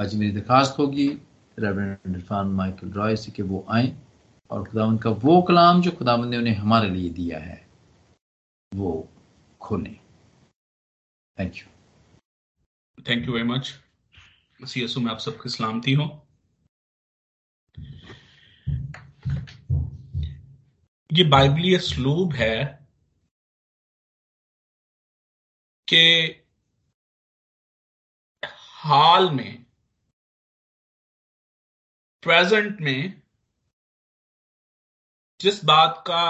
आज मेरी दरखास्त होगी रेवरेंड इरफान माइकल रॉय से कि वो आए, और खुदावन का वो कलाम जो खुदावन ने उन्हें हमारे लिए दिया है, वो खोलें। Thank you thank you very much मसीह यसु में आप सबकी सलामती हो। ये बाइबली स्लूब है कि हाल में प्रेजेंट में जिस बात का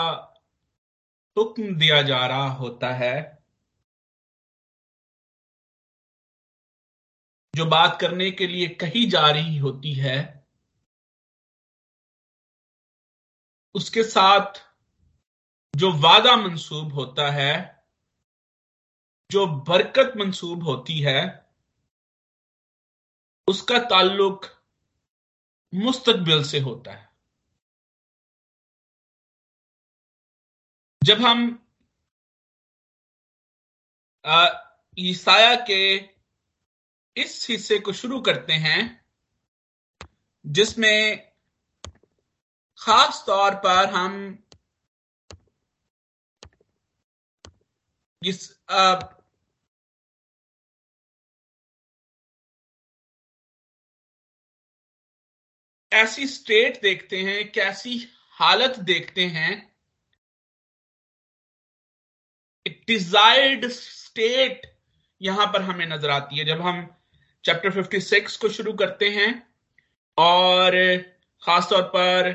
हुक्म दिया जा रहा होता है, जो बात करने के लिए कही जा रही होती है, उसके साथ जो वादा मंसूब होता है, जो बरकत मंसूब होती है, उसका ताल्लुक मुस्तकबिल से होता है। जब हम ईसाया के इस हिस्से को शुरू करते हैं जिसमें खास तौर पर हम इस आ, ऐसी स्टेट देखते हैं, कैसी हालत देखते हैं डिजायर्ड स्टेट यहाँ पर हमें नज़र आती है। जब हम चैप्टर 56 को शुरू करते हैं और खासतौर पर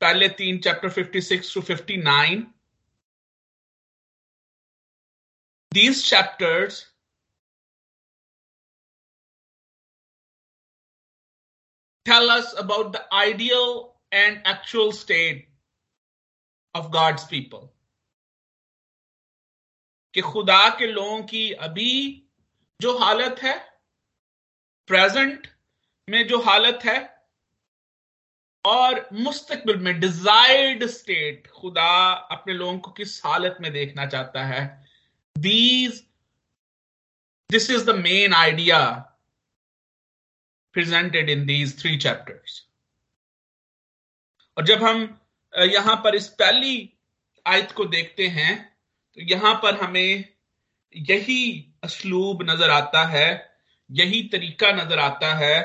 पहले तीन chapter 56 to 59 these chapters tell us about the ideal and actual state of God's people. कि खुदा के लोगों की अभी जो हालत है प्रेजेंट में जो हालत है और मुस्तकबिल में डिजायर्ड स्टेट खुदा अपने लोगों को किस हालत में देखना चाहता है these this is the main idea presented in these three chapters. और जब हम यहाँ पर इस पहली आयत को देखते हैं तो यहाँ पर हमें यही असलूब नज़र आता है, यही तरीका नज़र आता है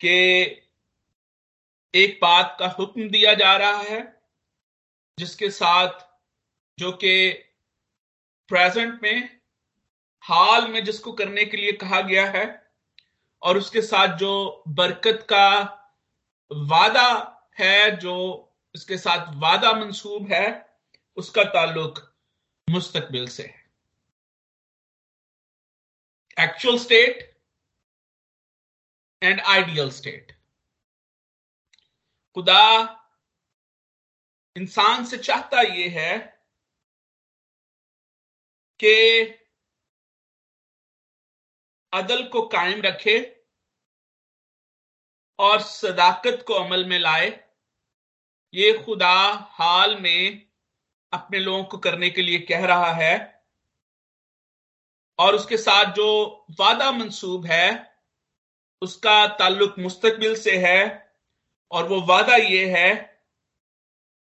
कि एक बात का हुक्म दिया जा रहा है, जिसके साथ जो कि प्रेजेंट में, हाल में जिसको करने के लिए कहा गया है और उसके साथ जो बरकत का वादा है, जो इसके साथ वादा मंसूब है, उसका ताल्लुक मुस्तकबिल से है। Actual state and ideal state खुदा इंसान से चाहता यह है कि अदल को कायम रखे और सदाकत को अमल में लाए। ये खुदा हाल में अपने लोगों को करने के लिए कह रहा है। और उसके साथ जो वादा मंसूब है, उसका ताल्लुक मुस्तकबिल से है। और वो वादा ये है,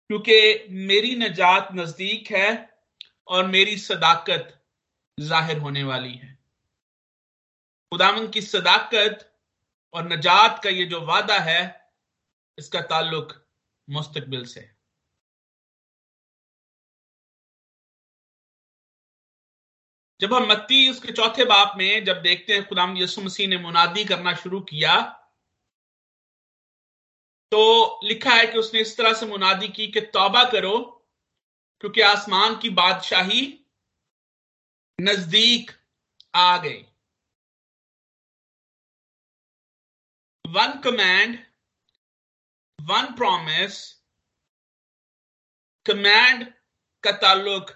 क्योंकि मेरी नजात नज़दीक है और मेरी सदाकत ज़ाहिर होने वाली है। खुदामन की सदाकत और नजात का ये जो वादा है, इसका ताल्लुक मुस्तकबिल से जब हम मत्ती, उसके चौथे बाप में जब देखते हैं खुदाम यसु मसीह ने मुनादी करना शुरू किया तो लिखा है कि उसने इस तरह से मुनादी की कि तौबा करो, क्योंकि आसमान की बादशाही नज़दीक आ गई। One command one promise command का ताल्लुक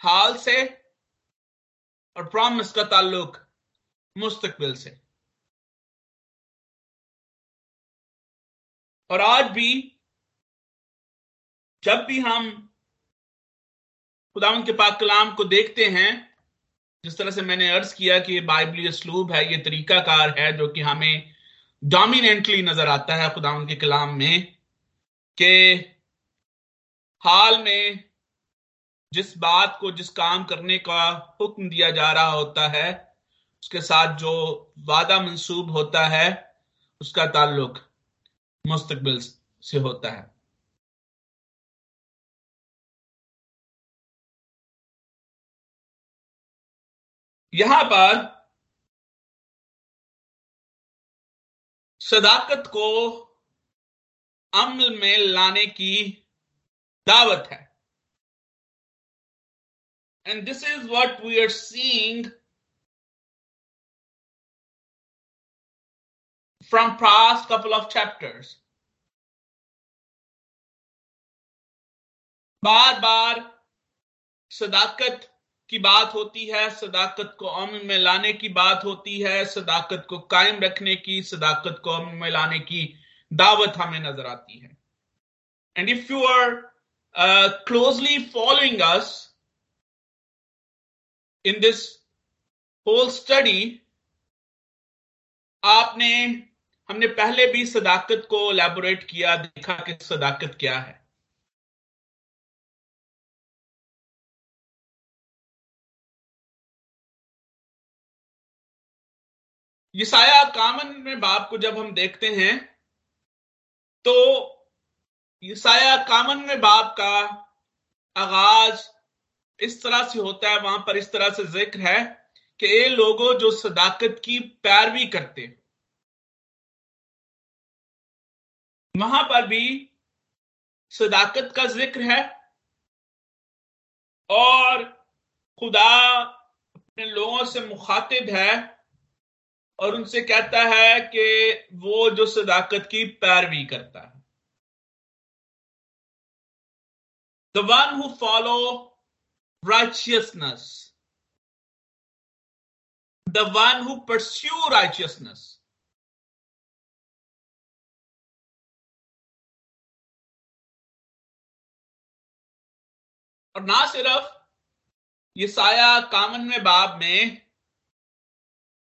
हाल से और प्रॉमिस का ताल्लुक मुस्तकबिल से और आज भी जब भी हम खुदावन के पाक कलाम को देखते हैं जिस तरह से मैंने अर्ज़ किया कि ये बाइबली स्लूब है ये तरीकाकार है जो कि हमें डोमिनेंटली नज़र आता है खुदा के कलाम में कि हाल में जिस बात को, जिस काम करने का हुक्म दिया जा रहा होता है, उसके साथ जो वादा मंसूब होता है, उसका ताल्लुक मुस्तकबिल से होता है। यहाँ पर सदाकत को अमल में लाने की दावत है। And this is what we are seeing from past couple of chapters. बार बार सदाकत की बात होती है, सदाकत को अमल में लाने की बात होती है, सदाकत को कायम रखने की, सदाकत को अमल में लाने की दावत हमें नज़र आती है। And if you are closely following us in this whole study आपने, हमने पहले भी सदाकत को एलेबोरेट किया, देखा कि सदाकत क्या है। यसाया कामन में बाप को जब हम देखते हैं तो यसाया कामन में बाप का आगाज़ इस तरह से होता है, वहाँ पर इस तरह से ज़िक्र है कि ये लोगों जो सदाकत की पैरवी करते वहाँ पर भी सदाकत का ज़िक्र है और खुदा अपने लोगों से मुखातिब है और उनसे कहता है कि वो जो सदाकत की पैरवी करता है। The one who follow righteousness. The one who pursue righteousness. और ना सिर्फ़ ये साया कामन में बाब में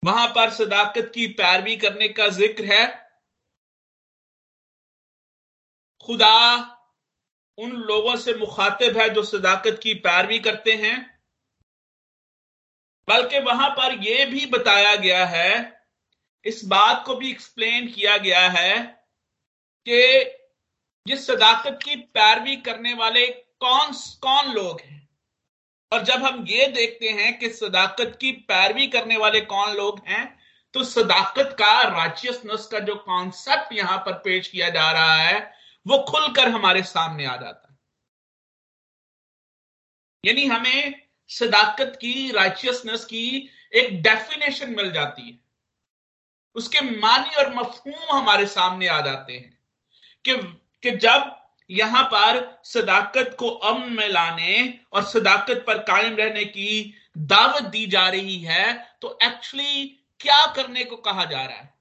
वहाँ पर सदाकत की पैरवी करने का ज़िक्र है। खुदा उन लोगों से मुखातिब है जो सदाकत की पैरवी करते हैं। बल्कि वहाँ पर यह भी बताया गया है, इस बात को भी एक्सप्लेन किया गया है कि जिस सदाकत की पैरवी करने वाले कौन कौन लोग हैं? और जब हम ये देखते हैं कि सदाकत की पैरवी करने वाले कौन लोग हैं तो सदाकत का राचियसनेस का जो कॉन्सेप्ट यहाँ पर पेश किया जा रहा है, वो खुलकर हमारे सामने आ जाता है। यानी हमें सदाकत की राइचियसनेस की एक डेफिनेशन मिल जाती है। उसके मानी और मफहूम हमारे सामने आ जाते हैं कि कि जब यहाँ पर सदाकत को अमन में लाने और सदाकत पर कायम रहने की दावत दी जा रही है तो एक्चुअली क्या करने को कहा जा रहा है?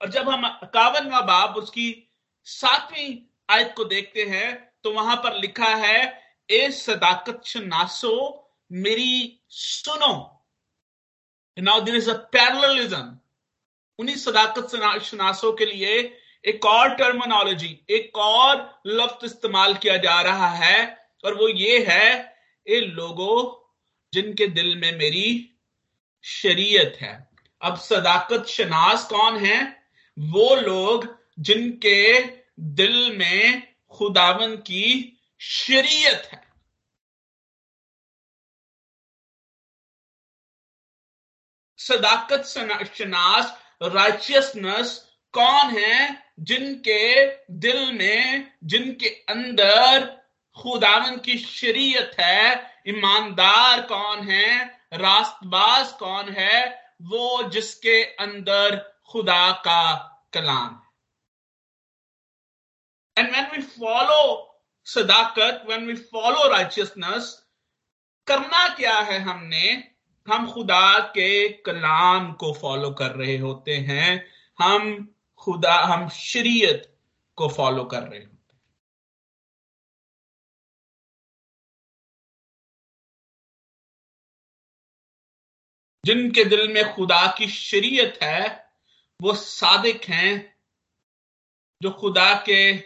और जब हम इक्यावनवा बाब, उसकी सातवीं आयत को देखते हैं तो वहाँ पर लिखा है, ए सदाकत शनासो मेरी सुनो। Now there is a parallelism उन्हीं सदाकत शनासों के लिए एक और टर्मिनोलॉजी एक और लफ्ज इस्तेमाल किया जा रहा है, और वो ये है ये लोगों, जिनके दिल में मेरी शरीयत है। अब सदाकत शनास कौन है? वो लोग जिनके दिल में खुदावन की शरीयत है। सदाकत शनास राइचियसनेस कौन है? जिनके दिल में, जिनके अंदर खुदावन की शरीयत है, ईमानदार कौन है, रास्तबाज कौन है, वो जिसके अंदर खुदा का कलाम एंड व्हेन वी फॉलो सदाकत व्हेन वी फॉलो राइचियसनेस करना क्या है हमने? हम खुदा के कलाम को फॉलो कर रहे होते हैं। हम खुदा, हम शरीयत को फॉलो कर रहे हैं। जिनके दिल में खुदा की शरीयत है, वो सादिक हैं, जो खुदा के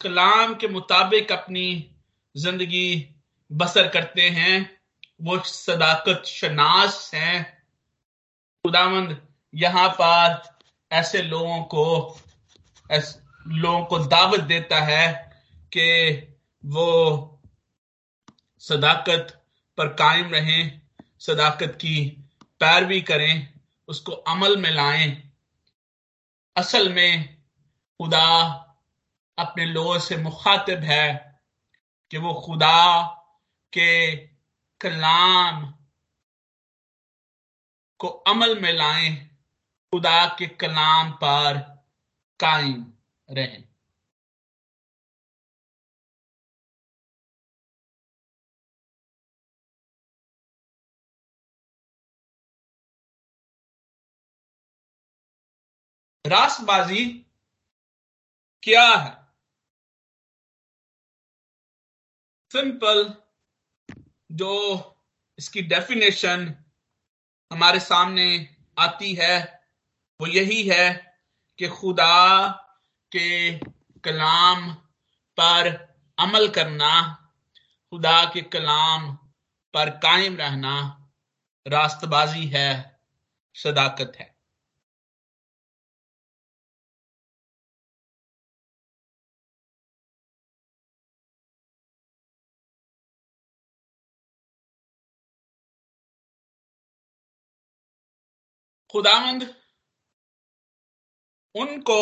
कलाम के मुताबिक अपनी ज़िंदगी बसर करते हैं, वो सदाकत शनास हैं। खुदावंद, यहाँ पर ऐसे लोगों को, ऐसे, लोगों को दावत देता है कि वो सदाकत पर कायम रहें, सदाकत की पैरवी करें, उसको अमल में लाएँ। असल में खुदा अपने लोगों से मुखातिब है कि वो खुदा के कलाम को अमल में लाएँ खुदा के कलाम पर कायम रहें। रासबाजी क्या है? सिंपल, जो इसकी डेफिनेशन हमारे सामने आती है वो यही है कि खुदा के कलाम पर अमल करना, खुदा के कलाम पर कायम रहना रास्तबाजी है, सदाकत है। खुदामंद उनको,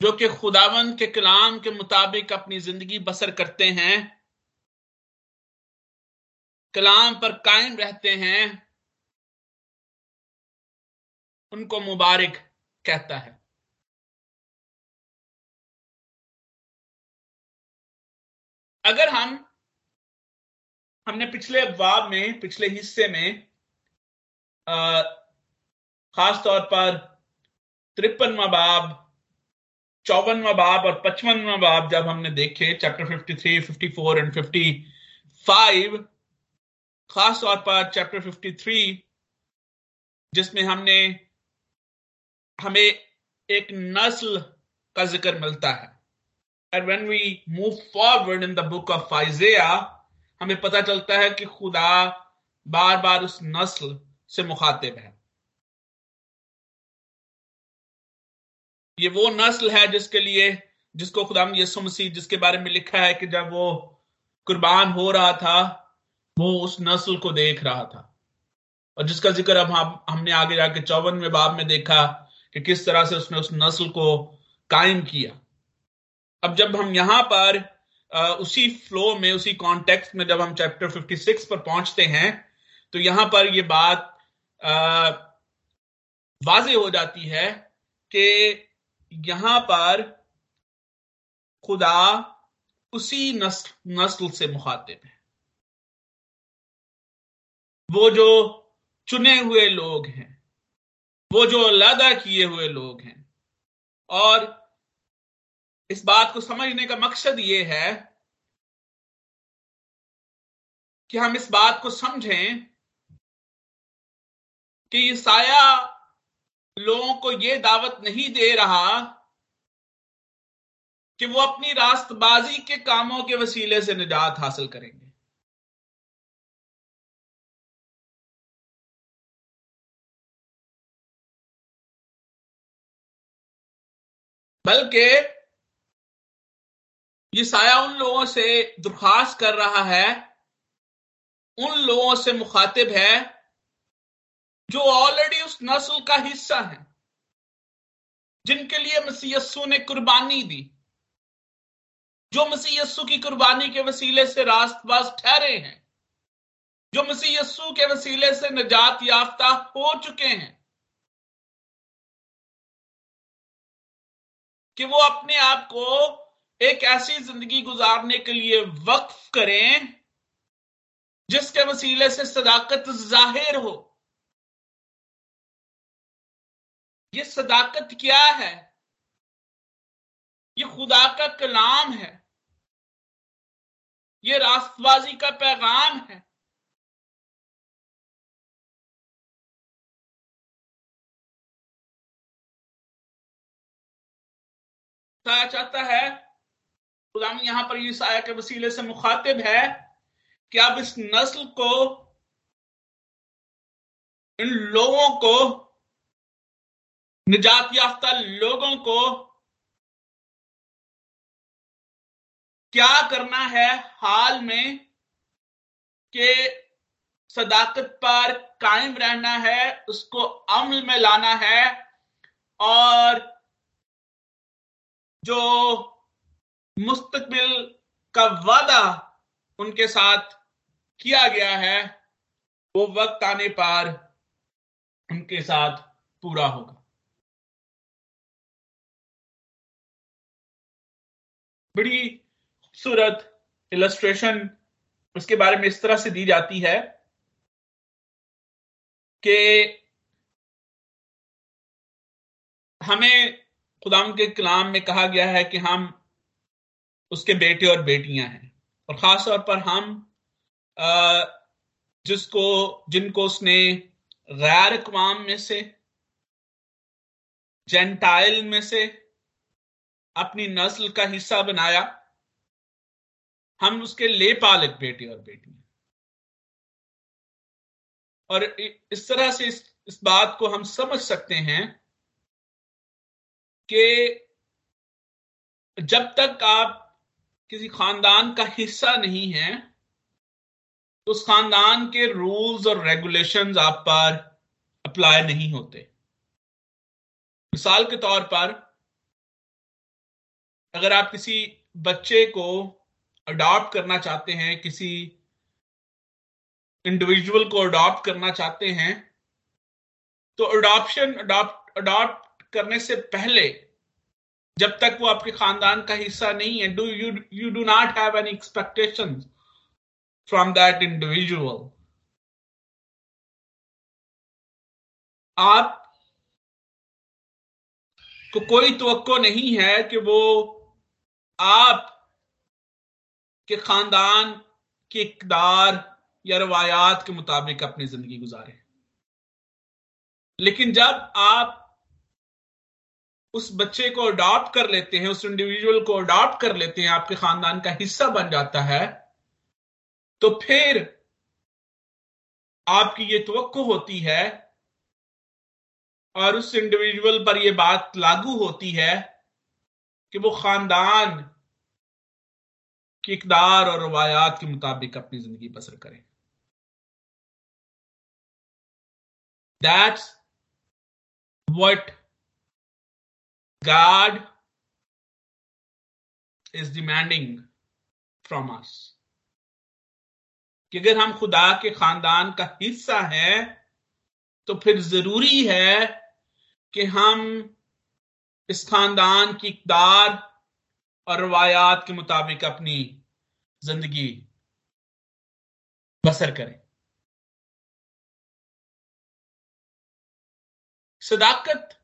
जो कि खुदावंद के कलाम के मुताबिक अपनी ज़िंदगी बसर करते हैं, कलाम पर कायम रहते हैं, उनको मुबारक कहता है। अगर हम, हमने पिछले अफवाब में, पिछले हिस्से में खास तौर पर तिरपनवा बाब चौवनवा बाब और पचपनवा बाब जब हमने देखे चैप्टर 53, 54 एंड 55 खास तौर पर चैप्टर 53 जिसमें हमने हमें एक नस्ल का ज़िक्र मिलता है। And when we move forward in the book of Isaiah हमें पता चलता है कि खुदा बार बार उस नस्ल से मुखातिब है। ये वो नस्ल है जिसके लिए, जिसको खुदा यसु मसीह जिसके बारे में लिखा है कि जब वो कुर्बान हो रहा था, वो उस नस्ल को देख रहा था। और जिसका ज़िक्र अब हम, हमने आगे जाके चौवनवे बाब में देखा कि किस तरह से उसने उस नस्ल को कायम किया। अब जब हम यहाँ पर उसी फ्लो में, उसी कॉन्टेक्स्ट में जब हम चैप्टर 56 पर पहुँचते हैं तो यहाँ पर ये बात वाजे हो जाती है कि यहाँ पर खुदा उसी नस्ल नस्ल से मुखातिब है। वो जो चुने हुए लोग हैं, वो जो अलहदा किए हुए लोग हैं, और इस बात को समझने का मकसद ये है कि हम इस बात को समझें कि ईसाया लोगों को यह दावत नहीं दे रहा कि वो अपनी रास्तबाजी के कामों के वसीले से निजात हासिल करेंगे। बल्कि ये साया उन लोगों से दरखास्त कर रहा है, उन लोगों से मुखातिब है जो ऑलरेडी उस नस्ल का हिस्सा है, जिनके लिए मसीयसु ने कुर्बानी दी, जो मसीयसु की कुर्बानी के वसीले से रास्तबाज ठहरे हैं, जो मसीयसु के वसीले से निजात याफ्ता हो चुके हैं, कि वो अपने आप को एक ऐसी ज़िंदगी गुजारने के लिए वक्फ करें, जिसके वसीले से सदाकत ज़ाहिर हो। ये सदाकत क्या है? ये खुदा का कलाम है। ये रास्तबाजी का पैगाम है। चाहता है, गुलाम यहाँ पर इस के वसीले से मुखातिब है कि आप इस नस्ल को, इन लोगों को निजात याफ्ता लोगों को क्या करना है हाल में के सदाकत पर कायम रहना है, उसको अमल में लाना है और जो मुस्तकबिल का वादा उनके साथ किया गया है, वो वक्त आने पर उनके साथ पूरा होगा। बड़ी खूबसूरत इलस्ट्रेशन उसके बारे में इस तरह से दी जाती है कि हमें खुदाम के कलाम में कहा गया है कि हम उसके बेटे और बेटियाँ हैं। और खास तौर पर हम जिसको, जिनको उसने गैर अकवाम में से जेंटाइल में से अपनी नस्ल का हिस्सा बनाया। हम उसके ले पालक बेटे और बेटियाँ। और इस तरह से इस, इस बात को हम समझ सकते हैं कि जब तक आप किसी खानदान का हिस्सा नहीं है तो उस खानदान के रूल्स और रेगुलेशंस आप पर अप्लाई नहीं होते। मिसाल के तौर पर अगर आप किसी बच्चे को अडॉप्ट करना चाहते हैं, किसी इंडिविजुअल को अडॉप्ट करना चाहते हैं तो अडॉप्शन अडॉप्ट करने से पहले, जब तक वो आपके खानदान का हिस्सा नहीं है do you you do not have any expectation from that individual आप को कोई तो नहीं है कि वो आप के खानदान के इकदार या रवायात के मुताबिक अपनी ज़िंदगी गुजारे। लेकिन जब आप उस बच्चे को अडॉप्ट कर लेते हैं, उस इंडिविजुअल को अडॉप्ट कर लेते हैं, आपके खानदान का हिस्सा बन जाता है तो फिर आपकी ये तो होती है और उस इंडिविजुअल पर यह बात लागू होती है कि वो खानदान की इकदार और रवायात के मुताबिक अपनी ज़िंदगी बसर करें। That's what God is demanding from us. कि अगर हम खुदा के खानदान का हिस्सा है तो फिर ज़रूरी है कि हम इस खानदान की इकदार और रवायात के मुताबिक अपनी ज़िंदगी बसर करें। सदाकत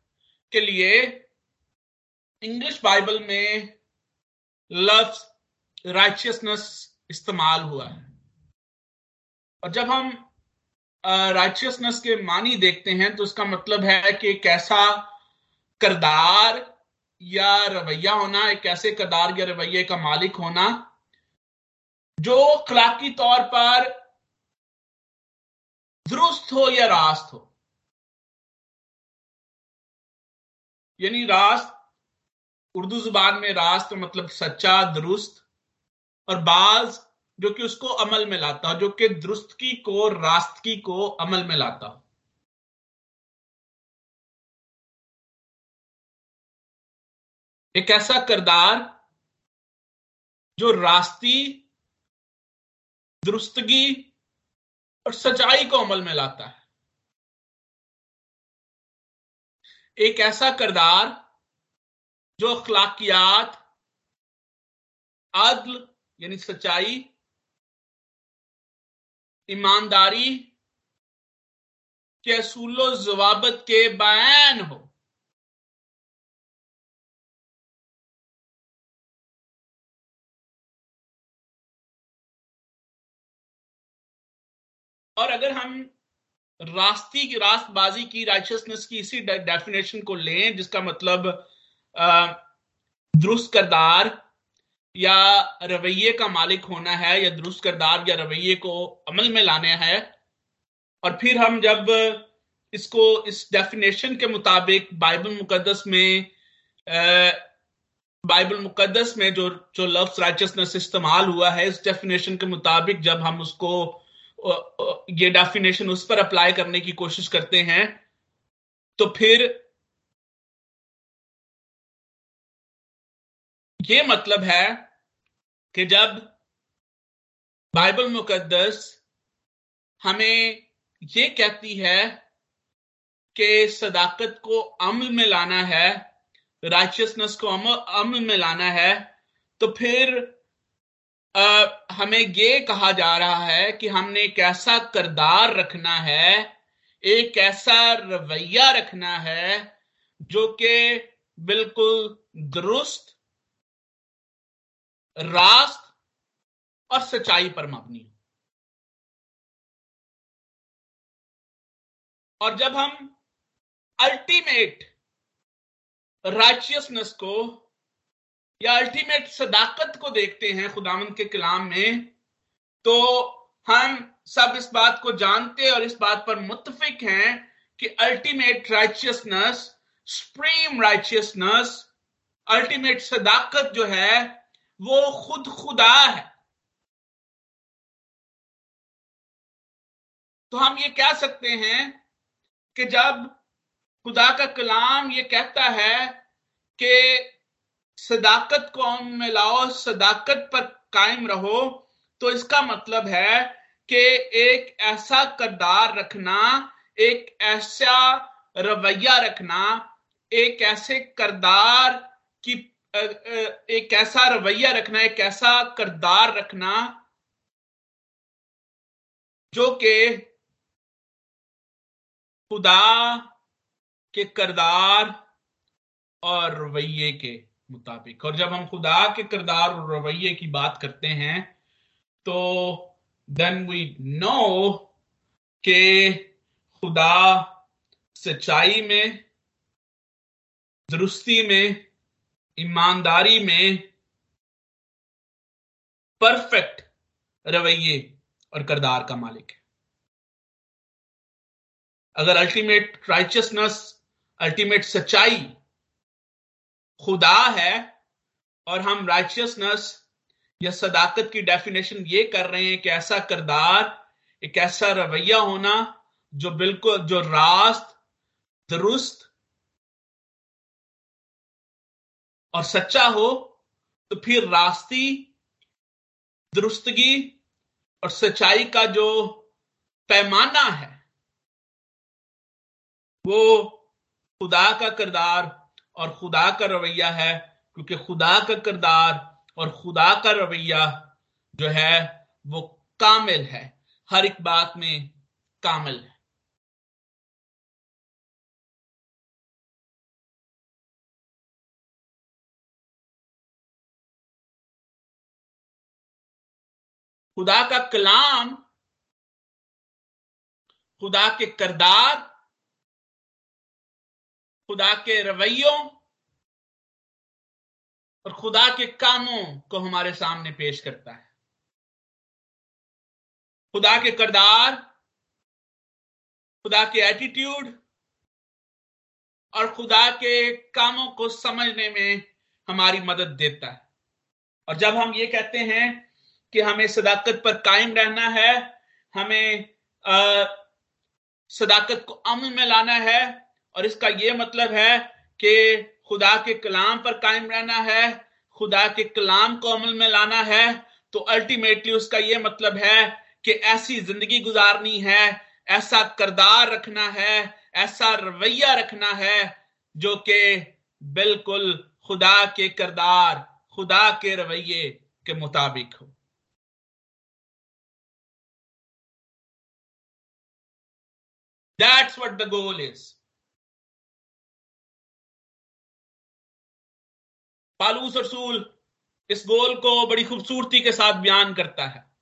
के लिए इंग्लिश बाइबल में लफ्ज राइचियसनेस इस्तेमाल हुआ है। और जब हम राइचियसनेस के मानी देखते हैं तो उसका मतलब है कि एक ऐसा करदार या रवैया होना, एक ऐसे करदार या रवैये का मालिक होना, जो खलाकी तौर पर दुरुस्त हो या रास्त हो। यानी रास्त, उर्दू ज़ुबान में रास्त मतलब सच्चा, दुरुस्त, और बाज जो कि उसको अमल में लाता हो, जो कि दुरुस्तगी को, रास्तगी को अमल में लाता हो। एक ऐसा करदार जो रास्ती, दुरुस्तगी और सच्चाई को अमल में लाता है। एक ऐसा करदार जो अखलाकियात, अदल यानी सच्चाई, ईमानदारी के असूलो जवाबत के बयान हो। और अगर हम रास्ती की, रास्तबाजी की राइचसनेस की इसी डेफिनेशन को लें, जिसका मतलब दुरुस्त करदार या रवैये का मालिक होना है, या दुरुस्त करदार या रवैये को अमल में लाने हैं, और फिर हम जब इसको, इस डेफिनेशन के मुताबिक बाइबल मुकदस में बाइबल मुकदस में जो जो लफ्स राइचसनेस इस्तेमाल हुआ है, इस डेफिनेशन के मुताबिक जब हम उसको ये डेफिनेशन उस पर अप्लाई करने की कोशिश करते हैं तो फिर ये मतलब है कि जब बाइबल मुकद्दस हमें ये कहती है कि सदाकत को अमल में लाना है राइचियसनेस को अमल में लाना है तो फिर हमें ये कहा जा रहा है कि हमने एक ऐसा करदार रखना है, एक ऐसा रवैया रखना है जो कि बिल्कुल दुरुस्त, रास्त और सच्चाई पर मबनी हो। और जब हम अल्टीमेट राइचियसनेस को या अल्टीमेट सदाकत को देखते हैं खुदामंद के कलाम में तो हम सब इस बात को जानते और इस बात पर मुतफिक हैं कि ultimate righteousness supreme righteousness ultimate सदाकत जो है, वो खुद खुदा है। तो हम ये कह सकते हैं कि जब खुदा का कलाम ये कहता है कि सदाकत को में लाओ, सदाकत पर कायम रहो तो इसका मतलब है कि एक ऐसा करदार रखना, एक ऐसा रवैया रखना, एक ऐसे करदार की एक ऐसा रवैया रखना, एक ऐसा करदार रखना, जो कि खुदा के करदार और रवैये के। मुताबिक। और जब हम खुदा के किरदार और रवैये की बात करते हैं तो देन वी नो के खुदा सच्चाई में, दुरुस्ती में, ईमानदारी में परफेक्ट रवैये और करदार का मालिक है। अगर अल्टीमेट राइचियसनेस अल्टीमेट सच्चाई खुदा है और हम राइचियसनेस या सदाकत की डेफिनेशन ये कर रहे हैं कि ऐसा करदार, एक ऐसा रवैया होना जो बिल्कुल, जो रास्त, दुरुस्त और सच्चा हो तो फिर रास्ती, दुरुस्तगी और सच्चाई का जो पैमाना है, वो खुदा का किरदार और खुदा का रवैया है, क्योंकि खुदा का किरदार और खुदा का रवैया जो है, वो कामिल है। हर एक बात में कामिल है। खुदा का कलाम, खुदा के करदार खुदा के रवैयों और खुदा के कामों को हमारे सामने पेश करता है। खुदा के करदार खुदा के एटीट्यूड और खुदा के कामों को समझने में हमारी मदद देता है। और जब हम ये कहते हैं कि हमें सदाकत पर कायम रहना है हमें आ, सदाकत को अमल में लाना है और इसका यह मतलब है कि खुदा के कलाम पर कायम रहना है, खुदा के कलाम को अमल में लाना है तो अल्टीमेटली उसका यह मतलब है कि ऐसी ज़िंदगी गुजारनी है, ऐसा करदार रखना है, ऐसा रवैया रखना है जो कि बिल्कुल खुदा के करदार, खुदा के रवैये के मुताबिक हो That's what the goal is. Paulus रसूल इस गोल को बड़ी खूबसूरती के साथ बयान करता है।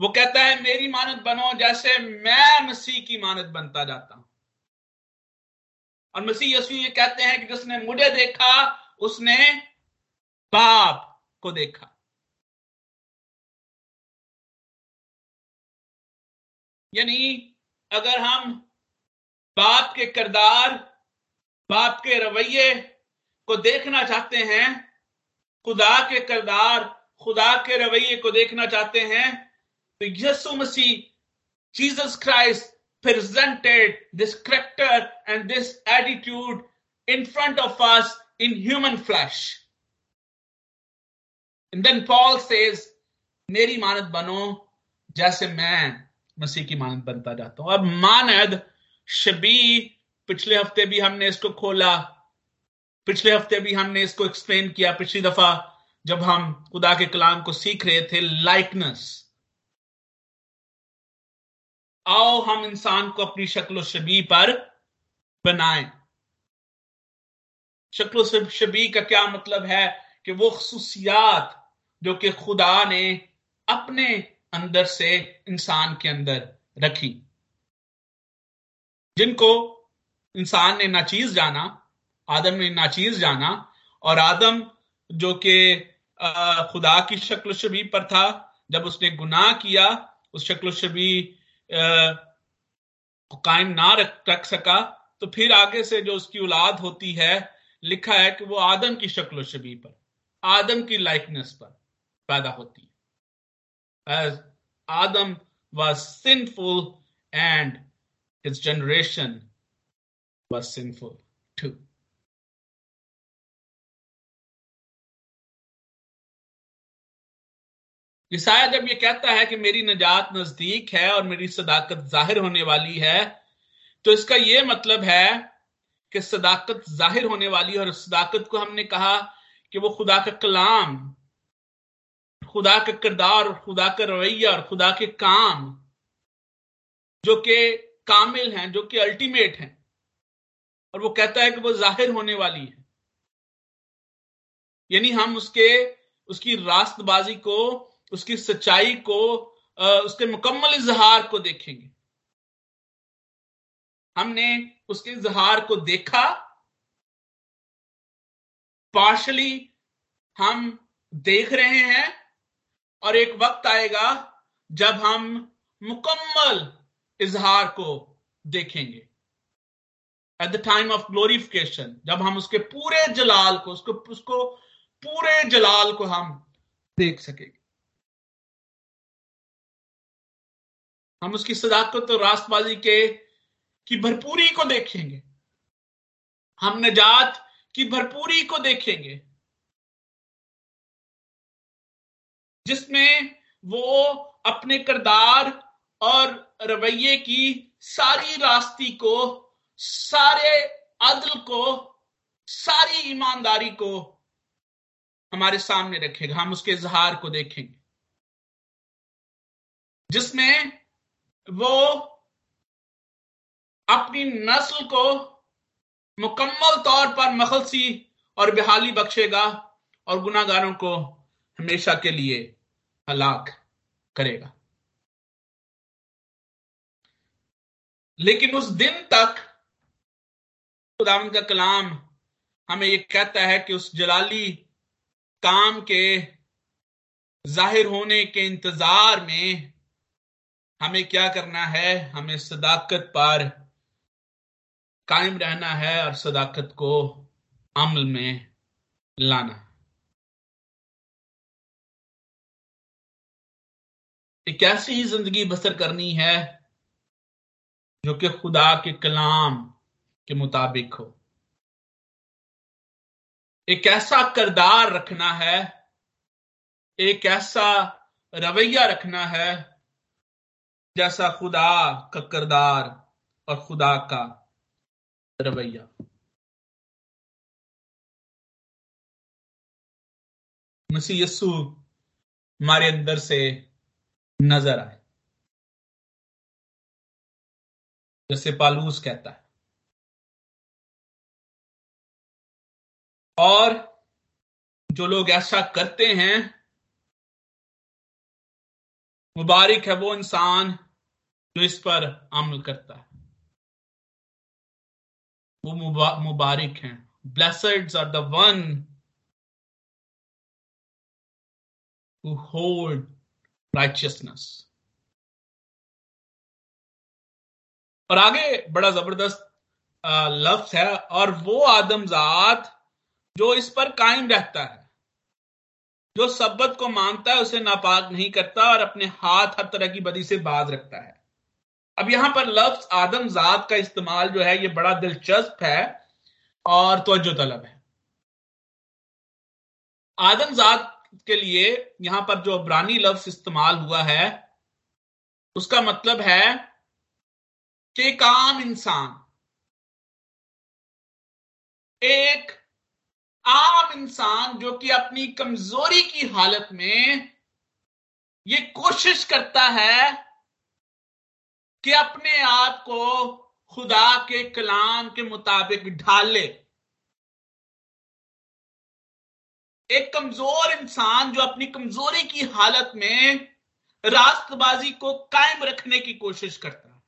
वो कहता है, मेरी मानत बनो जैसे मैं मसीह की मानत बनता जाता हूँ। और मसीह यसु ये कहते हैं कि जिसने मुझे देखा, उसने बाप को देखा। यानी अगर हम बाप के किरदार, बाप के रवैये को देखना चाहते हैं, खुदा के किरदार, खुदा के रवैये को देखना चाहते हैं तो Yesu Masih Jesus Christ presented this character and this attitude in front of us in human flesh. And then Paul मेरी मानद बनो, जैसे मैं मसीह की मानद बनता जाता हूँ अब मानद शबी, पिछले हफ़्ते भी हमने इसको खोला पिछले हफ़्ते भी हमने इसको एक्सप्लेन किया, पिछली दफ़ा जब हम खुदा के कलाम को सीख रहे थे लाइकनेस आओ हम इंसान को अपनी शक्ल शबी पर बनाएँ। शक्ल शबी का क्या मतलब है कि वो खसूसियात जो कि खुदा ने अपने अंदर से इंसान के अंदर रखी। जिनको इंसान ने नाचीज जाना आदम ने नाचीज जाना और आदम जो कि खुदा की शक्ल शबी पर था, जब उसने गुनाह किया, उस शक्ल शबी कायम ना रख रख सका तो फिर आगे से जो उसकी औलाद होती है, लिखा है कि वो आदम की शक्ल शबी पर, आदम की लाइकनेस पर पैदा होती है Adam was sinful and his generation was sinful. Isaiah जब ये कहता है कि मेरी नजात नज़दीक है और मेरी सदाकत ज़ाहिर होने वाली है तो इसका ये मतलब है कि सदाकत ज़ाहिर होने वाली और सदाकत को हमने कहा कि वो खुदा का कलाम, खुदा का किरदार खुदा का रवैया और खुदा के काम, जो कि कामिल हैं, जो कि अल्टीमेट हैं, और वो कहता है कि वो ज़ाहिर होने वाली है। यानी हम उसके, उसकी रास्तबाजी को उसकी सच्चाई को उसके मुकम्मल इजहार को देखेंगे। हमने उसके इजहार को देखा। पार्शली हम देख रहे हैं और एक वक्त आएगा जब हम मुकम्मल इजहार को देखेंगे। At the time of glorification जब हम उसके पूरे जलाल को, उसको उसको पूरे जलाल को हम देख सकेंगे। हम उसकी सदाकत और रास्तबाजी के, की भरपूरी को देखेंगे। हम नजात की भरपूरी को देखेंगे। जिसमें वो अपने किरदार और रवैये की सारी रास्ती को, सारे अदल को, सारी ईमानदारी को हमारे सामने रखेगा। हम उसके इजहार को देखेंगे। जिसमें वो अपनी नस्ल को मुकम्मल तौर पर मखलसी और बेहाली बख्शेगा और गुनागारों को हमेशा के लिए हलाक करेगा। लेकिन उस दिन तक खुदावन का कलाम हमें ये कहता है कि उस जलाली काम के ज़ाहिर होने के इंतज़ार में हमें क्या करना है? हमें सदाकत पर कायम रहना है और सदाकत को अमल में लाना एक ऐसी ही ज़िंदगी बसर करनी है जो कि खुदा के कलाम के मुताबिक हो। एक ऐसा करदार रखना है, एक ऐसा रवैया रखना है जैसा खुदा का करदार और खुदा का रवैया। मसीह यस्सु हमारे अंदर से नज़र आए। जैसे पालूस कहता है। और जो लोग ऐसा करते हैं, मुबारक है वो इंसान जो इस पर अमल करता है। वो मुबारक हैं। Blesseds are the one who hold righteousness और आगे बड़ा ज़बरदस्त लफ्ज है, और वो आदमजात जो इस पर कायम रहता है, जो सब्बत को मानता है, उसे नापाक नहीं करता और अपने हाथ हर तरह की बदी से बाज रखता है। अब यहाँ पर लफ्ज आदमजात का इस्तेमाल जो है, ये बड़ा दिलचस्प है और तवज्जो तलब है। आदमजात के लिए यहाँ पर जो अबरानी लफ्ज इस्तेमाल हुआ है, उसका मतलब है कि एक आम इंसान। एक आम इंसान जो कि अपनी कमज़ोरी की हालत में ये कोशिश करता है कि अपने आप को खुदा के कलाम के मुताबिक ढाल। एक कमज़ोर इंसान जो अपनी कमज़ोरी की हालत में रास्तबाजी को कायम रखने की कोशिश करता,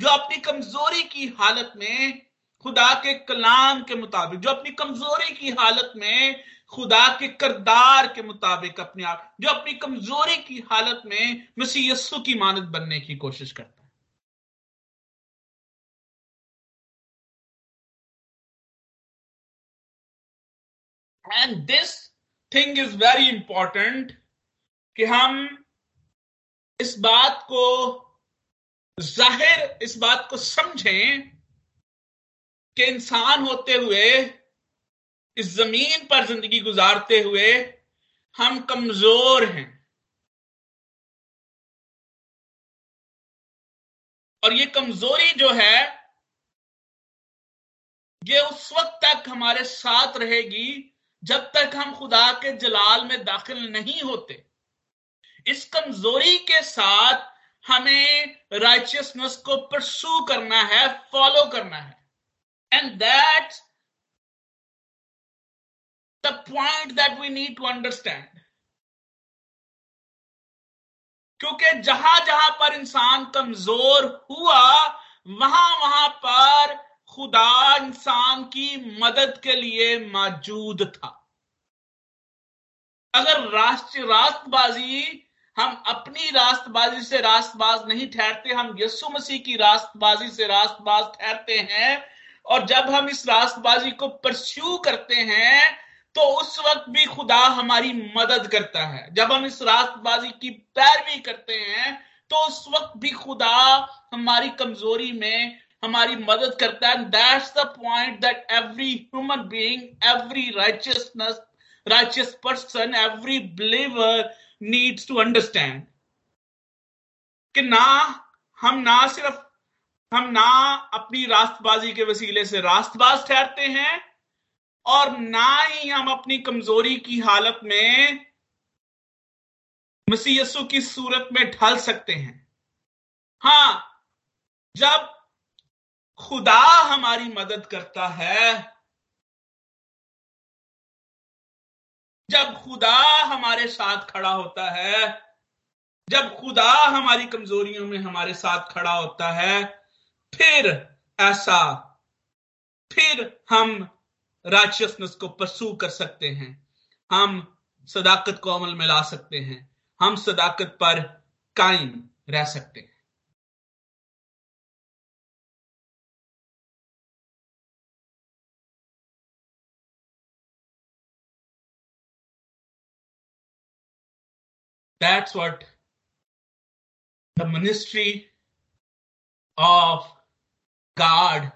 जो अपनी कमज़ोरी की हालत में खुदा के कलाम के मुताबिक, जो अपनी कमज़ोरी की हालत में, खुदा के करदार के मुताबिक अपने आप, जो अपनी कमज़ोरी की हालत में मसीह यस्सु की मानत बनने की कोशिश करता है। And this thing is very important कि हम इस बात को ज़ाहिर, इस बात को समझें कि इंसान होते हुए, इस ज़मीन पर ज़िंदगी गुजारते हुए हम कमज़ोर हैं। और ये कमज़ोरी जो है, ये उस वक्त तक हमारे साथ रहेगी जब तक हम खुदा के जलाल में दाखिल नहीं होते। इस कमज़ोरी के साथ हमें राइचियसनेस को परसू करना है फॉलो करना है। And that's the point that we need to understand. क्योंकि जहाँ जहाँ पर इंसान कमज़ोर हुआ, वहाँ वहाँ पर खुदा इंसान की मदद के लिए मौजूद था अगर राष्ट्र राष्ट्रबाजी, हम अपनी रास्तबाजी से राष्ट्रबाज नहीं ठहरते, हम यस्सु मसीह की रास्तबाजी से राष्ट्रबाज ठहरते हैं और जब हम इस रास्तबाजी को परस्यू करते हैं तो उस वक्त भी खुदा हमारी मदद करता है। जब हम इस रास्तबाजी की पैरवी करते हैं तो उस वक्त भी खुदा हमारी कमज़ोरी में हमारी मदद करता है। That's the point that every human being every righteousness righteous person every believer needs to understand कि ना, हम ना सिर्फ़ हम ना अपनी रास्तबाजी के वसीले से रास्तबाज ठहरते हैं और ना ही हम अपनी कमज़ोरी की हालत में मसीयसु की सूरत में ढल सकते हैं। हाँ, जब खुदा हमारी मदद करता है, जब खुदा हमारे साथ खड़ा होता है, जब खुदा हमारी कमजोरियों में हमारे साथ खड़ा होता है फिर ऐसा, फिर हम राक्षसनेस को परसू कर सकते हैं। हम सदाकत को अमल में ला सकते हैं। हम सदाकत पर कायम रह सकते हैं। That's what the ministry of God,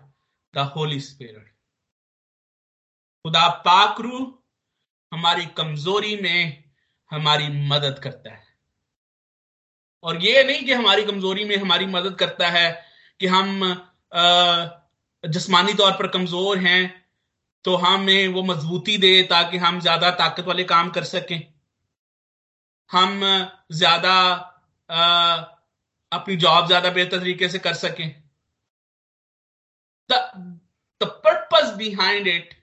the Holy Spirit. खुदा पाक रू हमारी कमज़ोरी में हमारी मदद करता है। और ये नहीं कि हमारी कमज़ोरी में हमारी मदद करता है कि हम जिस्मानी तौर पर कमज़ोर हैं तो हमें वो मजबूती दे ताकि हम ज़्यादा ताकत वाले काम कर सकें। हम ज़्यादा अपनी जॉब ज़्यादा बेहतर तरीके से कर सकें। द पर्पज बिहाइंड इट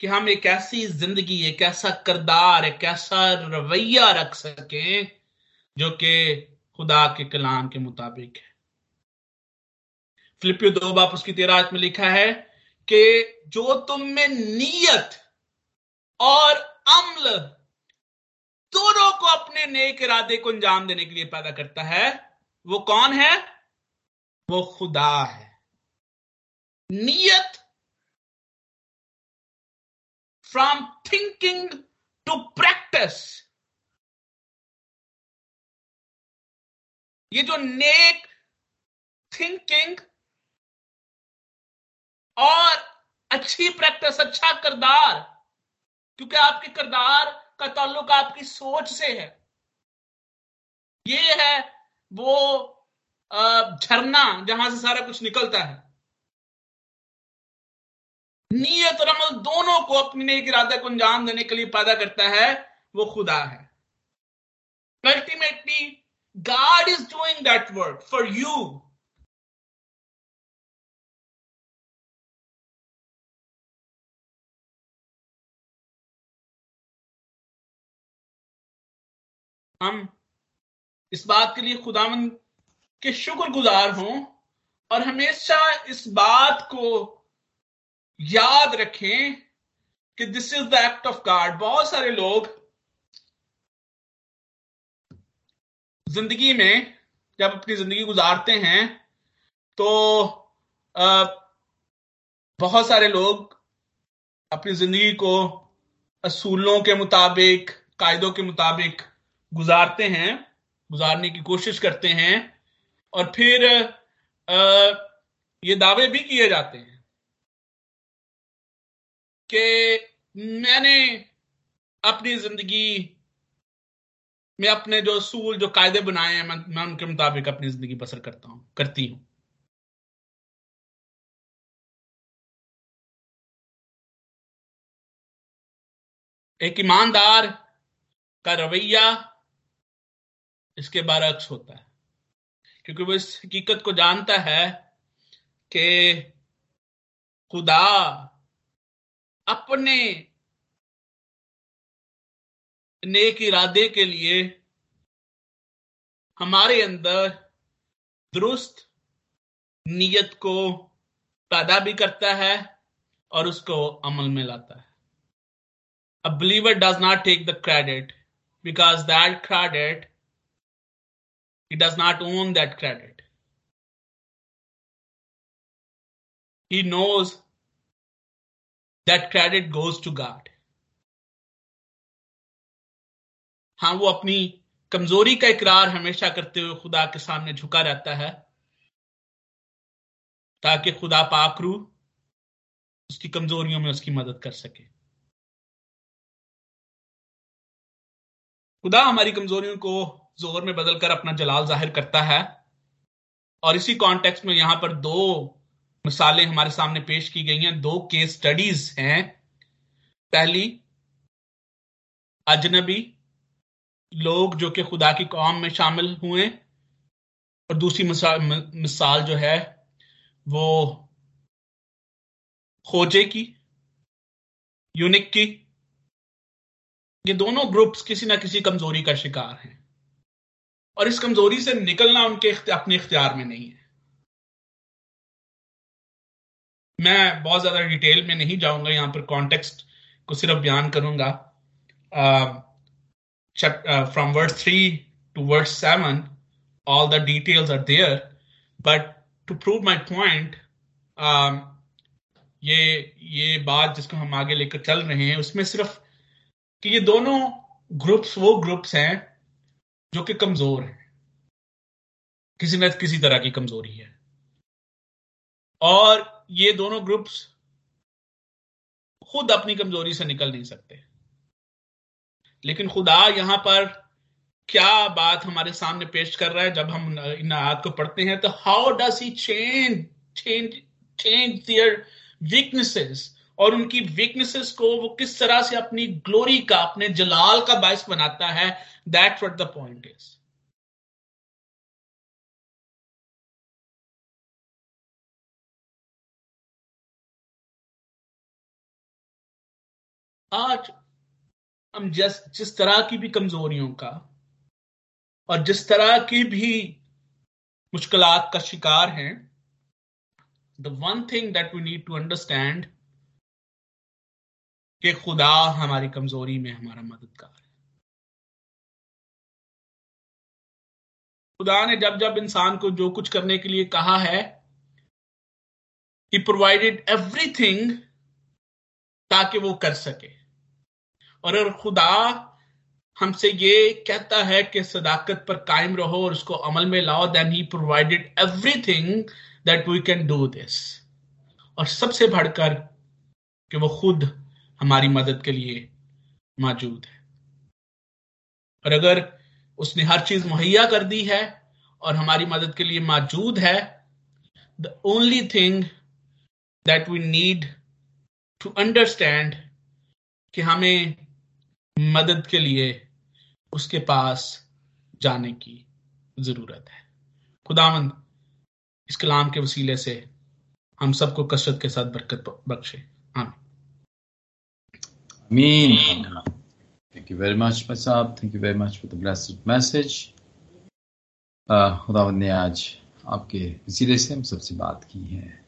कि हम एक ऐसी ज़िंदगी, एक ऐसा करदार, एक ऐसा रवैया रख सकें जो कि खुदा के कलाम के मुताबिक है। फिलिपियो दो बाप उसकी तेराज में लिखा है कि जो तुम में नीयत और अम्ल दोनों को अपने नेक इरादे को अंजाम देने के लिए पैदा करता है, वो कौन है? वो खुदा है। नीयत फ्रॉम थिंकिंग टू प्रैक्टिस ये जो नेक थिंकिंग और अच्छी प्रैक्टिस अच्छा करदार, क्योंकि आपके करदार का ताल्लुक आपकी सोच से है। ये है वो झरना जहाँ से सारा कुछ निकलता है। नीयत और अमल दोनों को अपने इरादे को अंजाम देने के लिए पैदा करता है, वो खुदा है। Ultimately God is doing that work for you हम इस बात के लिए खुदावन के शुक्रगुजार हों और हमेशा इस बात को याद रखें कि this is the act of God बहुत सारे लोग ज़िंदगी में जब अपनी ज़िंदगी गुजारते हैं तो आ, बहुत सारे लोग अपनी ज़िंदगी को असूलों के मुताबिक कायदों के मुताबिक गुजारते हैं गुजारने की कोशिश करते हैं और फिर आ, ये दावे भी किए जाते हैं। कि मैंने अपनी ज़िंदगी में अपने जो असूल जो कायदे बनाए हैं मैं, मैं उनके मुताबिक अपनी ज़िंदगी बसर करता हूँ करती हूँ। एक ईमानदार का रवैया इसके बरक्स होता है क्योंकि वो इस हकीकत को जानता है कि खुदा अपने नेक इरादे के लिए हमारे अंदर दुरुस्त नीयत को पैदा भी करता है और उसको अमल में लाता है a believer does not take the credit because that credit He does not own that credit. He knows that credit goes to God. हाँ वो अपनी कमज़ोरी का इकरार हमेशा करते हुए खुदा के सामने झुका रहता है, ताकि खुदा पाकरू उसकी कमजोरियों में उसकी मदद कर सके खुदा हमारी कमजोरियों को ज़ोर में बदलकर अपना जलाल ज़ाहिर करता है, और इसी कॉन्टेक्स्ट में यहाँ पर दो मिसालें हमारे सामने पेश की गई हैं। दो केस स्टडीज़ हैं। पहली अजनबी लोग जो कि खुदा की कौम में शामिल हुए और दूसरी मिसाल, मिसाल जो है वो खोजे की यूनिक की। ये दोनों ग्रुप्स किसी ना किसी कमज़ोरी का शिकार हैं। और इस कमज़ोरी से निकलना उनके अपने इख्तियार में नहीं है। मैं बहुत ज़्यादा डिटेल में नहीं जाऊँगा, यहाँ पर कॉन्टेक्स्ट को सिर्फ़ बयान करूँगा। From word three to word seven all the details are there but to prove my point ये ये बात जिसको हम आगे लेकर चल रहे हैं, उसमें सिर्फ़ कि ये दोनों ग्रुप्स वो ग्रुप्स हैं जो कि कमज़ोर है। किसी न किसी तरह की कमज़ोरी है। और ये दोनों ग्रुप्स खुद अपनी कमज़ोरी से निकल नहीं सकते। लेकिन खुदा यहाँ पर क्या बात हमारे सामने पेश कर रहा है, जब हम इन आयत को पढ़ते हैं तो how does he change change change their weaknesses और उनकी वीकनेसेस को वो किस तरह से अपनी ग्लोरी का, अपने जलाल का बायस बनाता है? That what the point is आज हम जिस जिस तरह की भी कमजोरियों का और जिस तरह की भी मुश्किल का शिकार हैं the one thing that we need to understand कि खुदा हमारी कमज़ोरी में हमारा मददगार है। खुदा ने जब जब इंसान को जो कुछ करने के लिए कहा है ही प्रोवाइडेड एवरीथिंग ताकि वो कर सके। और अगर खुदा हमसे ये कहता है कि सदाकत पर कायम रहो और उसको अमल में लाओ then he provided everything that we can do this और सबसे बढ़कर कि वो खुद हमारी मदद के लिए मौजूद है। और अगर उसने हर चीज़ मुहैया कर दी है और हमारी मदद के लिए मौजूद है the only thing that we need to understand कि हमें मदद के लिए उसके पास जाने की ज़रूरत है। खुदावंद इस कलाम के वसीले से हम सबको कसरत के साथ बरकत बख्शे। आमीन। Thank you very much, Masab. Thank you very much for the blessed message. खुदावंद ने आज आपके वसीले से हम सबसे बात की है।